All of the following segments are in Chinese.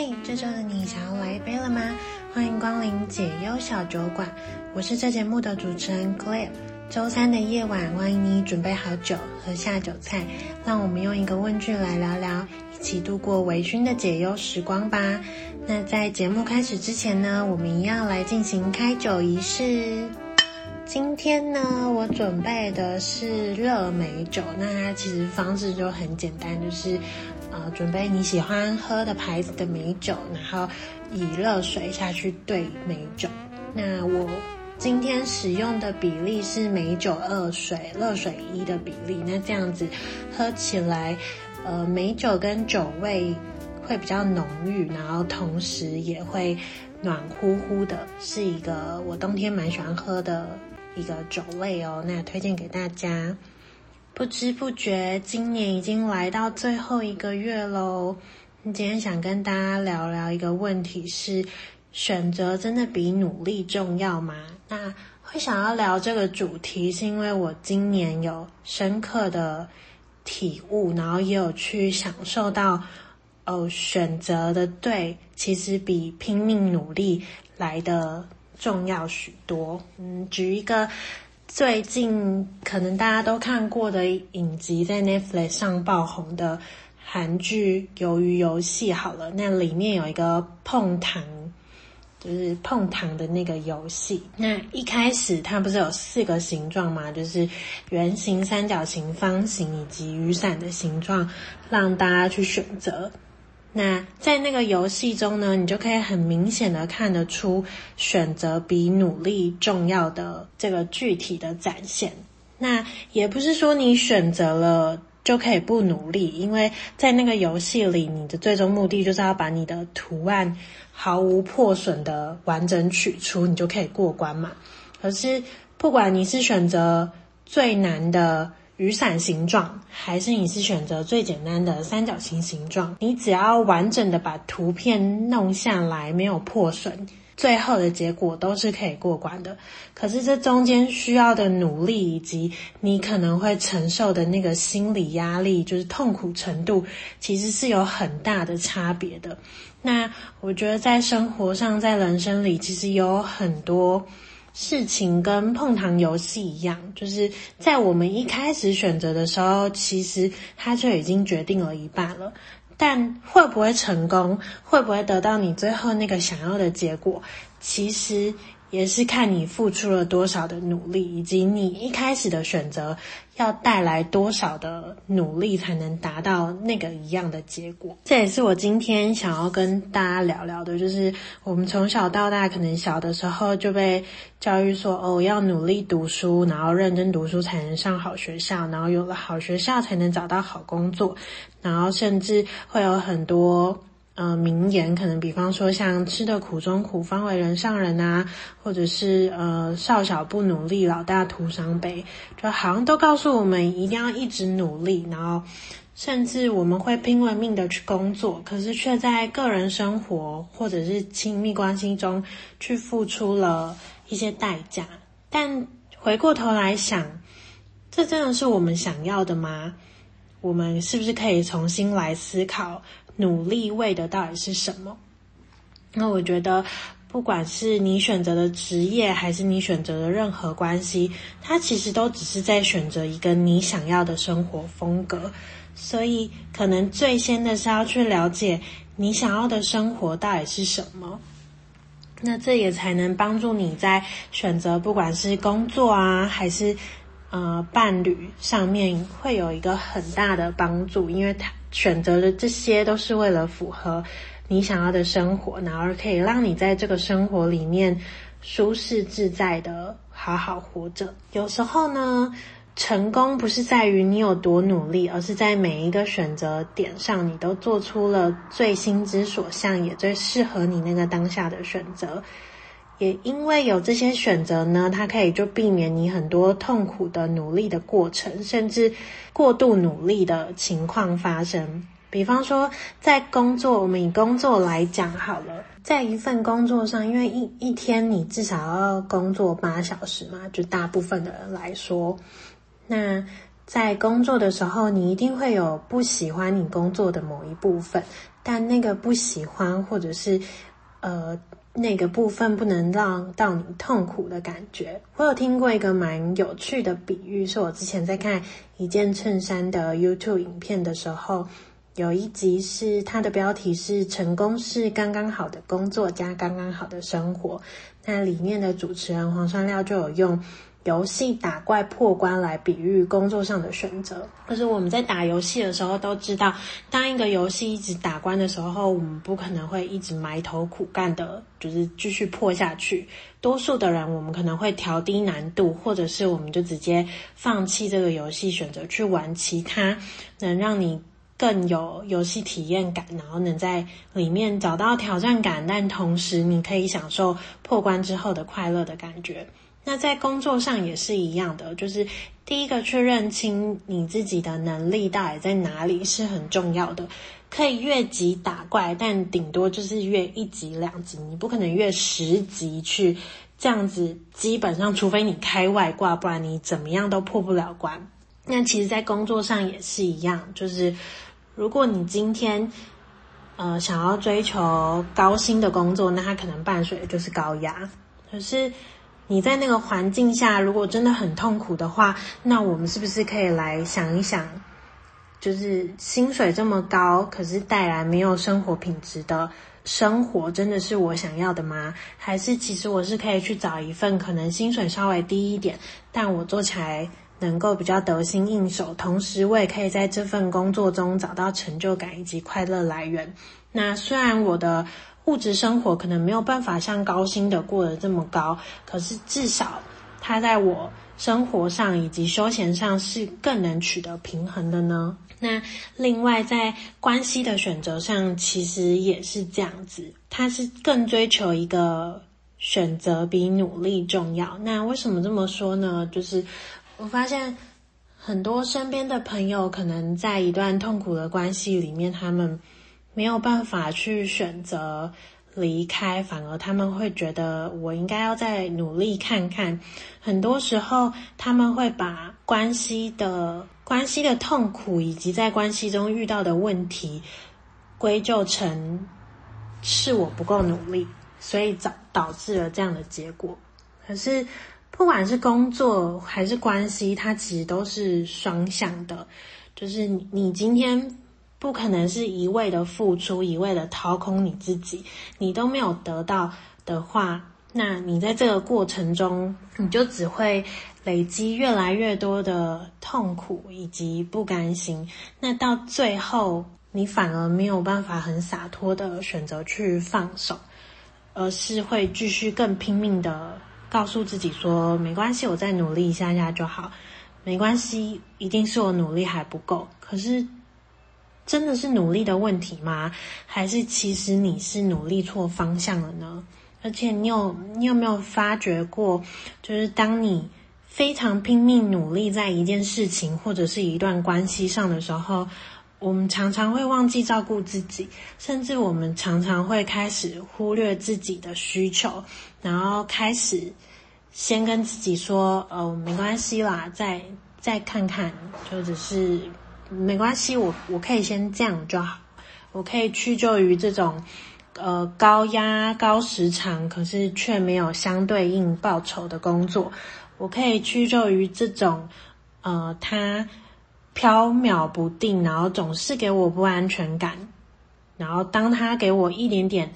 嘿这周的你想要来一杯了吗？欢迎光临解忧小酒馆，我是这节目的主持人 Claire。周三的夜晚，欢迎你准备好酒和下酒菜，让我们用一个问句来聊聊，一起度过微醺的解忧时光吧。那在节目开始之前呢，我们一样来进行开酒仪式。今天呢，我准备的是热美酒，那它其实方式就很简单，就是。呃，准备你喜欢喝的牌子的美酒，然后以热水下去兑美酒。那我今天使用的比例是美酒二水，热水一的比例。那这样子喝起来，呃，美酒跟酒味会比较浓郁，然后同时也会暖乎乎的，是一个我冬天蛮喜欢喝的一个酒类哦。那推荐给大家。不知不觉，今年已经来到最后一个月喽。今天想跟大家聊聊一个问题是：选择真的比努力重要吗？那会想要聊这个主题，是因为我今年有深刻的体悟，然后也有去享受到，哦，选择的对，其实比拼命努力来的重要许多。嗯，举一个。最近可能大家都看过的影集，在 Netflix 上爆红的韩剧《鱿鱼游戏》好了，那里面有一个碰糖，就是碰糖的那个游戏。那一开始它不是有四个形状吗？就是圆形、三角形、方形以及雨伞的形状，让大家去选择。那在那个游戏中呢，你就可以很明显的看得出选择比努力重要的这个具体的展现。那也不是说你选择了就可以不努力，因为在那个游戏里，你的最终目的就是要把你的图案毫无破损的完整取出，你就可以过关嘛。可是不管你是选择最难的。雨伞形状，还是你是选择最简单的三角形形状？你只要完整的把图片弄下来，没有破损，最后的结果都是可以过关的。可是这中间需要的努力，以及你可能会承受的那个心理压力，就是痛苦程度，其实是有很大的差别的。那我觉得在生活上，在人生里，其实有很多。事情跟碰糖游戏一样，就是在我们一开始选择的时候，其实它就已经决定了一半了。但会不会成功，会不会得到你最后那个想要的结果，其实也是看你付出了多少的努力，以及你一开始的选择。要带来多少的努力才能达到那个一样的结果？这也是我今天想要跟大家聊聊的，就是我们从小到大，可能小的时候就被教育说，哦，要努力读书，然后认真读书才能上好学校，然后有了好学校才能找到好工作，然后甚至会有很多。呃，名言可能比方说像“吃得苦中苦，方为人上人”啊，或者是呃“少小不努力，老大徒伤悲”，就好像都告诉我们一定要一直努力，然后甚至我们会拼了命的去工作，可是却在个人生活或者是亲密关系中去付出了一些代价。但回过头来想，这真的是我们想要的吗？我们是不是可以重新来思考？努力为的到底是什么？那我觉得，不管是你选择的职业，还是你选择的任何关系，它其实都只是在选择一个你想要的生活风格。所以，可能最先的是要去了解你想要的生活到底是什么。那这也才能帮助你在选择，不管是工作啊，还是呃伴侣上面，会有一个很大的帮助，因为他。选择的这些都是为了符合你想要的生活，然后可以让你在这个生活里面舒适自在的好好活着。有时候呢，成功不是在于你有多努力，而是在每一个选择点上，你都做出了最心之所向，也最适合你那个当下的选择。也因为有这些选择呢，它可以就避免你很多痛苦的努力的过程，甚至过度努力的情况发生。比方说，在工作，我们以工作来讲好了，在一份工作上，因为一一天你至少要工作八小时嘛，就大部分的人来说，那在工作的时候，你一定会有不喜欢你工作的某一部分。但那个不喜欢或者是呃那个部分不能让到你痛苦的感觉。我有听过一个蛮有趣的比喻，是我之前在看一件衬衫的 YouTube 影片的时候。有一集是它的标题是“成功是刚刚好的工作加刚刚好的生活”，那里面的主持人黄山料就有用游戏打怪破关来比喻工作上的选择。可是我们在打游戏的时候都知道，当一个游戏一直打关的时候，我们不可能会一直埋头苦干的，就是继续破下去。多数的人，我们可能会调低难度，或者是我们就直接放弃这个游戏，选择去玩其他能让你。更有游戏体验感，然后能在里面找到挑战感，但同时你可以享受破关之后的快乐的感觉。那在工作上也是一样的，就是第一个去认清你自己的能力到底在哪里是很重要的。可以越级打怪，但顶多就是越一级两级，你不可能越十级去这样子。基本上，除非你开外挂，不然你怎么样都破不了关。那其实，在工作上也是一样，就是。如果你今天，呃，想要追求高薪的工作，那它可能伴随的就是高压。可是你在那个环境下，如果真的很痛苦的话，那我们是不是可以来想一想，就是薪水这么高，可是带来没有生活品质的生活，真的是我想要的吗？还是其实我是可以去找一份可能薪水稍微低一点，但我做起来。能够比较得心应手，同时我也可以在这份工作中找到成就感以及快乐来源。那虽然我的物质生活可能没有办法像高薪的过得这么高，可是至少它在我生活上以及休闲上是更能取得平衡的呢。那另外在关系的选择上，其实也是这样子，它是更追求一个选择比努力重要。那为什么这么说呢？就是。我发现很多身边的朋友，可能在一段痛苦的关系里面，他们没有办法去选择离开，反而他们会觉得我应该要再努力看看。很多时候，他们会把关系的关系的痛苦以及在关系中遇到的问题归咎成是我不够努力，所以导导致了这样的结果。可是。不管是工作还是关系，它其实都是双向的。就是你今天不可能是一味的付出，一味的掏空你自己，你都没有得到的话，那你在这个过程中，你就只会累积越来越多的痛苦以及不甘心。那到最后，你反而没有办法很洒脱的选择去放手，而是会继续更拼命的。告诉自己说，没关系，我再努力一下下就好。没关系，一定是我努力还不够。可是，真的是努力的问题吗？还是其实你是努力错方向了呢？而且，你有你有没有发觉过，就是当你非常拼命努力在一件事情或者是一段关系上的时候，我们常常会忘记照顾自己，甚至我们常常会开始忽略自己的需求，然后开始先跟自己说：“呃，没关系啦，再再看看，就只是没关系，我我可以先这样就好，我可以屈就于这种呃高压高时长，可是却没有相对应报酬的工作，我可以屈就于这种呃他。”飘渺不定，然后总是给我不安全感。然后当他给我一点点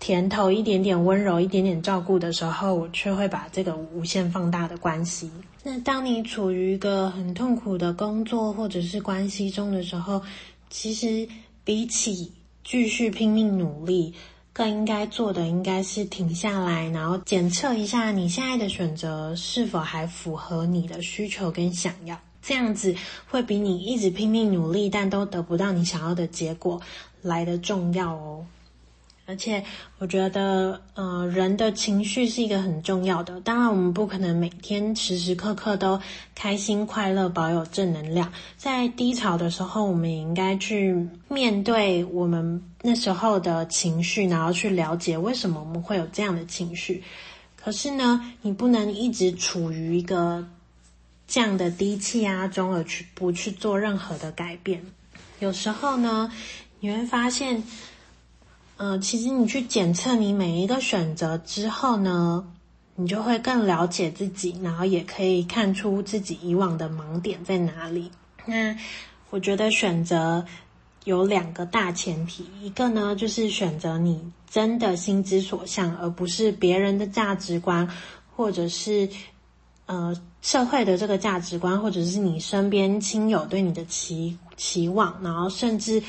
甜头、一点点温柔、一点点照顾的时候，我却会把这个无限放大的关系。那当你处于一个很痛苦的工作或者是关系中的时候，其实比起继续拼命努力，更应该做的应该是停下来，然后检测一下你现在的选择是否还符合你的需求跟想要。这样子会比你一直拼命努力，但都得不到你想要的结果来得重要哦。而且我觉得，呃，人的情绪是一个很重要的。当然，我们不可能每天时时刻刻都开心快乐，保有正能量。在低潮的时候，我们也应该去面对我们那时候的情绪，然后去了解为什么我们会有这样的情绪。可是呢，你不能一直处于一个。这样的低气压中，而去不去做任何的改变。有时候呢，你会发现，呃，其实你去检测你每一个选择之后呢，你就会更了解自己，然后也可以看出自己以往的盲点在哪里。那我觉得选择有两个大前提，一个呢就是选择你真的心之所向，而不是别人的价值观，或者是呃社会的这个价值观，或者是你身边亲友对你的期期望，然后甚至。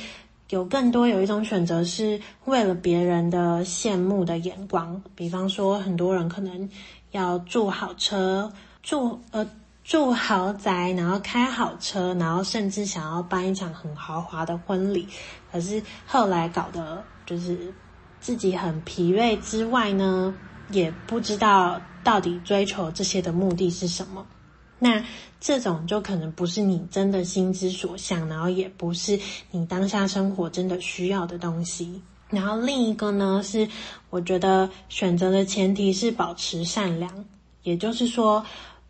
有更多有一种选择是为了别人的羡慕的眼光，比方说很多人可能要住好车、住呃住豪宅，然后开好车，然后甚至想要办一场很豪华的婚礼，可是后来搞得就是自己很疲惫之外呢，也不知道到底追求这些的目的是什么。那这种就可能不是你真的心之所向，然后也不是你当下生活真的需要的东西。然后另一个呢，是我觉得选择的前提是保持善良，也就是说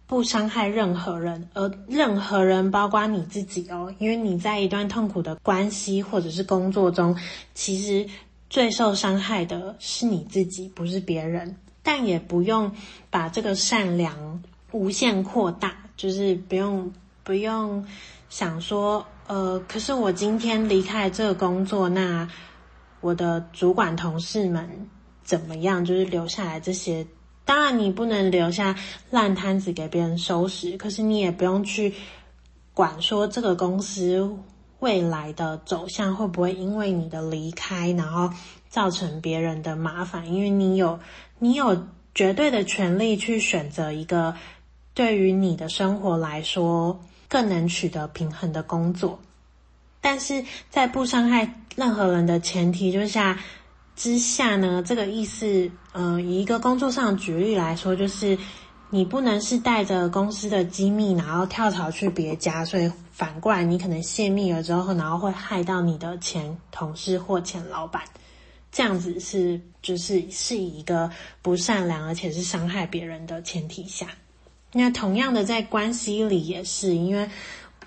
不伤害任何人，而任何人包括你自己哦，因为你在一段痛苦的关系或者是工作中，其实最受伤害的是你自己，不是别人。但也不用把这个善良无限扩大。就是不用不用想说，呃，可是我今天离开这个工作，那我的主管同事们怎么样？就是留下来这些，当然你不能留下烂摊子给别人收拾，可是你也不用去管说这个公司未来的走向会不会因为你的离开，然后造成别人的麻烦，因为你有你有绝对的权利去选择一个。对于你的生活来说，更能取得平衡的工作，但是在不伤害任何人的前提之下之下呢，这个意思，呃，以一个工作上的举例来说，就是你不能是带着公司的机密，然后跳槽去别家，所以反过来你可能泄密了之后，然后会害到你的前同事或前老板，这样子是就是是以一个不善良而且是伤害别人的前提下。那同样的，在关系里也是，因为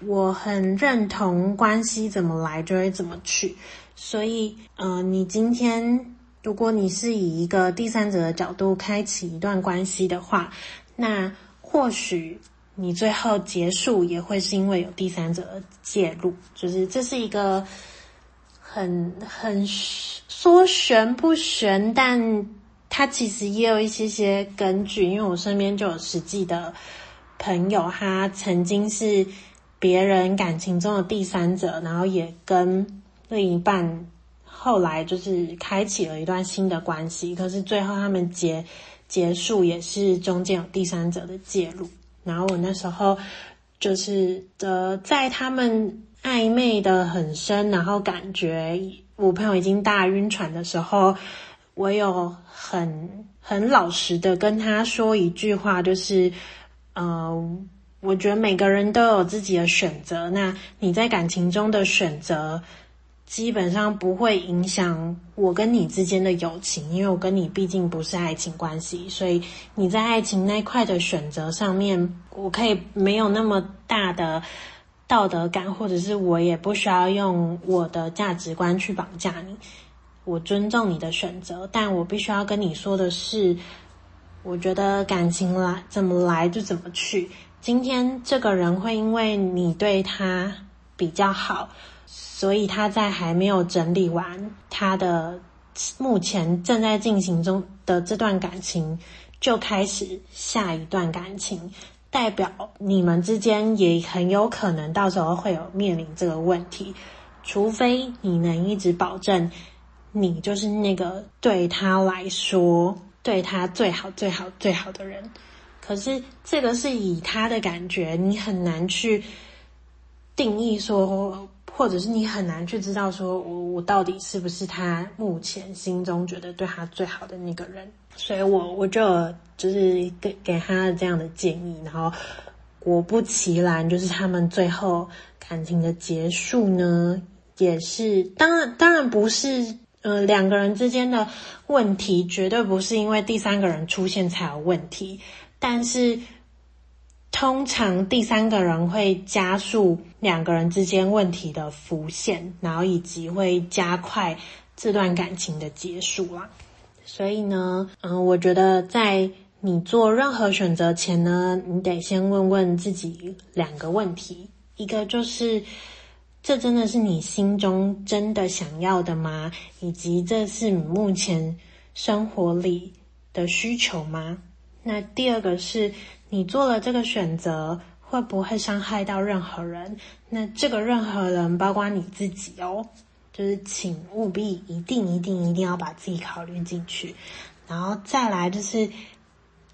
我很认同关系怎么来就会怎么去，所以，呃，你今天如果你是以一个第三者的角度开启一段关系的话，那或许你最后结束也会是因为有第三者的介入，就是这是一个很很说玄不玄，但。他其实也有一些些根据，因为我身边就有实际的朋友，他曾经是别人感情中的第三者，然后也跟另一半后来就是开启了一段新的关系，可是最后他们结结束也是中间有第三者的介入，然后我那时候就是的在他们暧昧的很深，然后感觉我朋友已经大晕船的时候。我有很很老实的跟他说一句话，就是，呃，我觉得每个人都有自己的选择。那你在感情中的选择，基本上不会影响我跟你之间的友情，因为我跟你毕竟不是爱情关系。所以你在爱情那块的选择上面，我可以没有那么大的道德感，或者是我也不需要用我的价值观去绑架你。我尊重你的选择，但我必须要跟你说的是，我觉得感情来怎么来就怎么去。今天这个人会因为你对他比较好，所以他在还没有整理完他的目前正在进行中的这段感情，就开始下一段感情，代表你们之间也很有可能到时候会有面临这个问题，除非你能一直保证。你就是那个对他来说对他最好、最好、最好的人，可是这个是以他的感觉，你很难去定义说，或者是你很难去知道说我我到底是不是他目前心中觉得对他最好的那个人，所以我我就就是给给他这样的建议，然后果不其然，就是他们最后感情的结束呢，也是当然当然不是。呃，两个人之间的问题绝对不是因为第三个人出现才有问题，但是通常第三个人会加速两个人之间问题的浮现，然后以及会加快这段感情的结束啦。所以呢，嗯，我觉得在你做任何选择前呢，你得先问问自己两个问题，一个就是这真的是你心中真的想要的吗？以及这是你目前生活里的需求吗？那第二个是你做了这个选择。会不会伤害到任何人？那这个任何人包括你自己哦，就是请务必一定一定一定要把自己考虑进去。然后再来就是，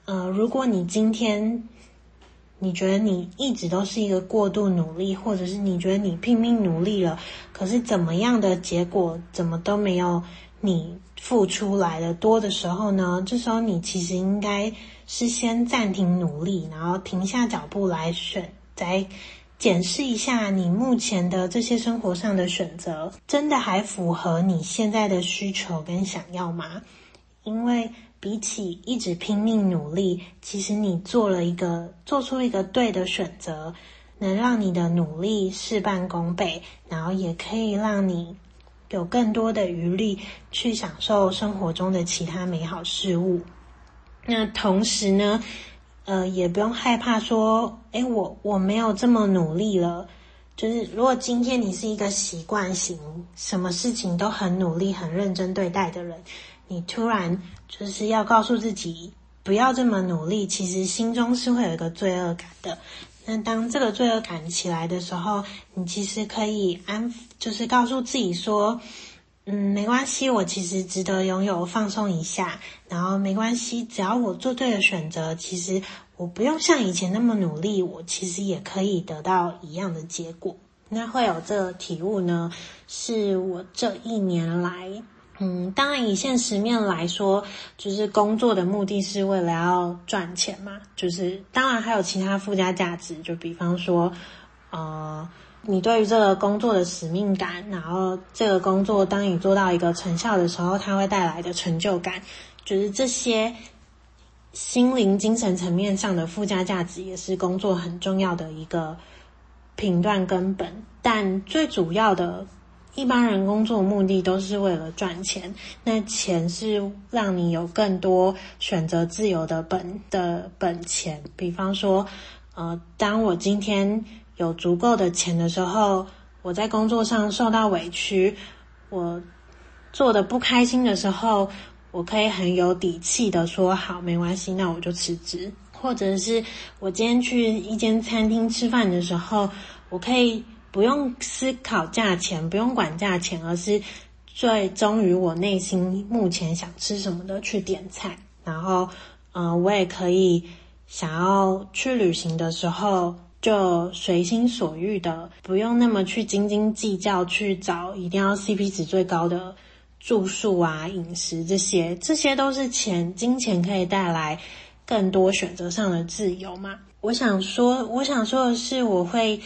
呃，如果你今天你觉得你一直都是一个过度努力，或者是你觉得你拼命努力了，可是怎么样的结果怎么都没有你付出来的多的时候呢？这时候你其实应该。是先暂停努力，然后停下脚步来选，再检视一下你目前的这些生活上的选择，真的还符合你现在的需求跟想要吗？因为比起一直拼命努力，其实你做了一个，做出一个对的选择，能让你的努力事半功倍，然后也可以让你有更多的余力去享受生活中的其他美好事物。那同时呢，呃，也不用害怕说，诶，我我没有这么努力了。就是如果今天你是一个习惯型，什么事情都很努力、很认真对待的人，你突然就是要告诉自己不要这么努力，其实心中是会有一个罪恶感的。那当这个罪恶感起来的时候，你其实可以安，就是告诉自己说。嗯，没关系，我其实值得拥有放松一下，然后没关系，只要我做对了选择，其实我不用像以前那么努力，我其实也可以得到一样的结果。那会有这个体悟呢，是我这一年来，嗯，当然以现实面来说，就是工作的目的是为了要赚钱嘛，就是当然还有其他附加价值，就比方说，呃。你对于这个工作的使命感，然后这个工作当你做到一个成效的时候，它会带来的成就感，就是这些心灵、精神层面上的附加价值，也是工作很重要的一个评断根本。但最主要的，一般人工作目的都是为了赚钱，那钱是让你有更多选择自由的本的本钱。比方说，呃，当我今天。有足够的钱的时候，我在工作上受到委屈，我做的不开心的时候，我可以很有底气的说好，没关系，那我就辞职。或者是我今天去一间餐厅吃饭的时候，我可以不用思考价钱，不用管价钱，而是最忠于我内心目前想吃什么的去点菜。然后，嗯、我也可以想要去旅行的时候。就随心所欲的，不用那么去斤斤计较，去找一定要 CP 值最高的住宿啊、饮食这些，这些都是钱，金钱可以带来更多选择上的自由嘛。我想说，我想说的是，我会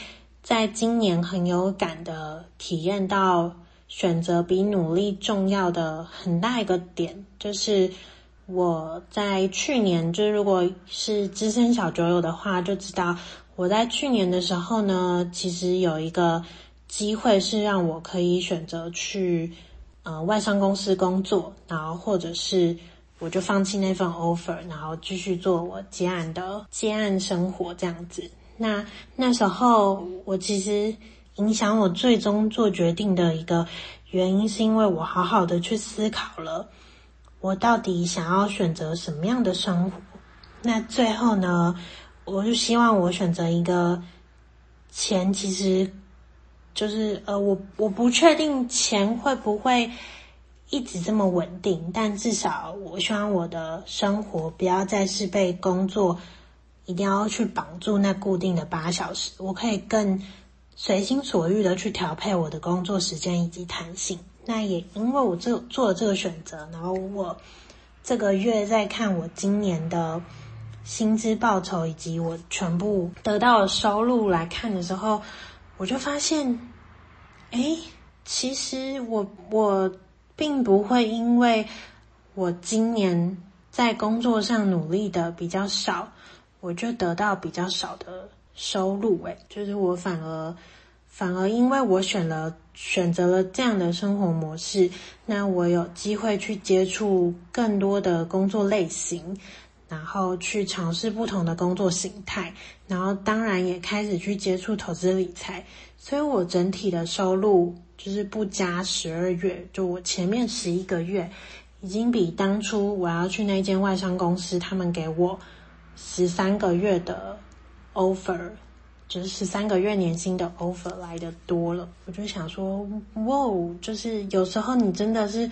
在今年很有感的体验到，选择比努力重要的很大一个点，就是我在去年，就如果是资深小酒友的话，就知道。我在去年的时候呢，其实有一个机会是让我可以选择去呃外商公司工作，然后或者是我就放弃那份 offer，然后继续做我接案的接案生活这样子。那那时候我其实影响我最终做决定的一个原因，是因为我好好的去思考了我到底想要选择什么样的生活。那最后呢，我就希望我选择一个钱，其实就是呃，我我不确定钱会不会一直这么稳定，但至少我希望我的生活不要再是被工作一定要去绑住那固定的八小时，我可以更随心所欲的去调配我的工作时间以及弹性。那也因为我这做了这个选择，然后我这个月在看我今年的。薪资报酬以及我全部得到的收入来看的时候，我就发现，诶，其实我我并不会因为我今年在工作上努力的比较少，我就得到比较少的收入。诶，就是我反而反而因为我选了选择了这样的生活模式，那我有机会去接触更多的工作类型，然后去尝试不同的工作形态，然后当然也开始去接触投资理财，所以我整体的收入就是不加十二月，就我前面十一个月已经比当初我要去那间外商公司，他们给我十三个月的 offer。就是十三个月年薪的 offer 来得多了，我就想说，哇，就是有时候你真的是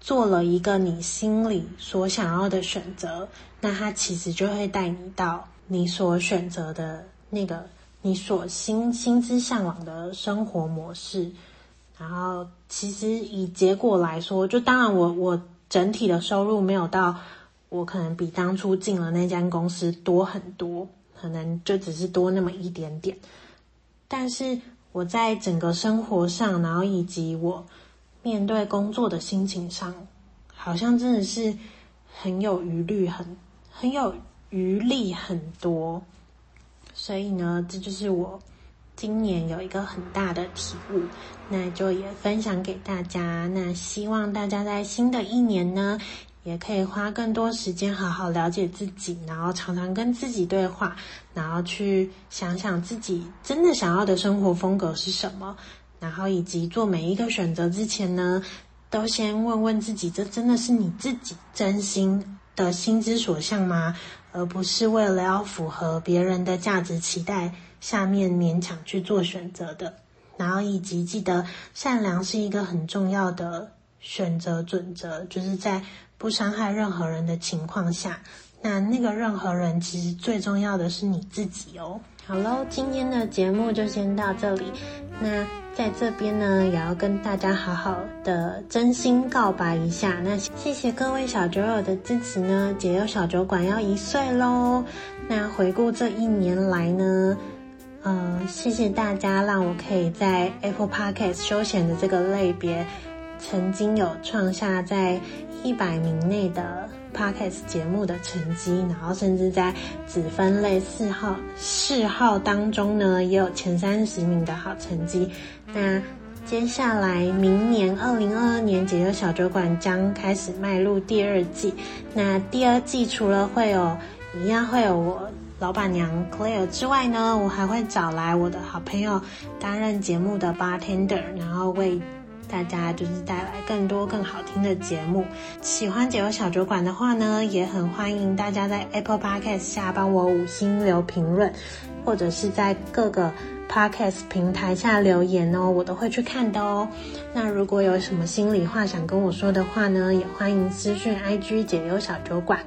做了一个你心里所想要的选择，那它其实就会带你到你所选择的那个你所心心之向往的生活模式。然后，其实以结果来说，就当然我我整体的收入没有到我可能比当初进了那间公司多很多。可能就只是多那么一点点，但是我在整个生活上，然后以及我面对工作的心情上，好像真的是很有余力，很很有余力很多。所以呢，这就是我今年有一个很大的体悟，那就也分享给大家。那希望大家在新的一年呢，也可以花更多时间好好了解自己，然后常常跟自己对话，然后去想想自己真的想要的生活风格是什么，然后以及做每一个选择之前呢，都先问问自己，这真的是你自己真心的心之所向吗？而不是为了要符合别人的价值期待下面勉强去做选择的。然后以及记得，善良是一个很重要的选择准则，就是在。不伤害任何人的情况下，那那个任何人其实最重要的是你自己哦。好喽，今天的节目就先到这里。那在这边呢，也要跟大家好好的真心告白一下。那谢谢各位小酒友的支持呢，解忧小酒馆要一岁喽。那回顾这一年来呢，嗯、呃，谢谢大家让我可以在 Apple Podcast 休闲的这个类别，曾经有创下在。一百名内的 Podcast 节目的成绩，然后甚至在子分类四号、四号当中呢，也有前三十名的好成绩。那接下来明年二零二二年解忧小酒馆将开始迈入第二季。那第二季除了会有一样会有我老板娘 Claire 之外呢，我还会找来我的好朋友担任节目的 bartender，然后为。大家就是带来更多更好听的节目。喜欢解忧小酒馆的话呢，也很欢迎大家在 Apple Podcast 下帮我五星留评论，或者是在各个 Podcast 平台下留言哦，我都会去看的哦。那如果有什么心里话想跟我说的话呢，也欢迎私讯 IG 解忧小酒馆，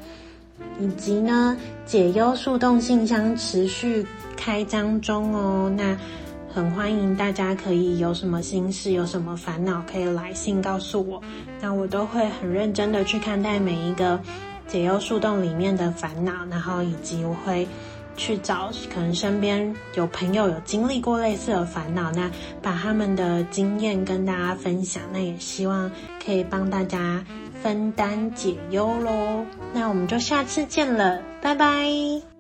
以及呢解忧树洞信箱持续开张中哦。那。很欢迎大家可以有什么心事、有什么烦恼，可以来信告诉我，那我都会很认真的去看待每一个解忧树洞里面的烦恼，然后以及我会去找可能身边有朋友有经历过类似的烦恼，那把他们的经验跟大家分享，那也希望可以帮大家分担解忧喽。那我们就下次见了，拜拜。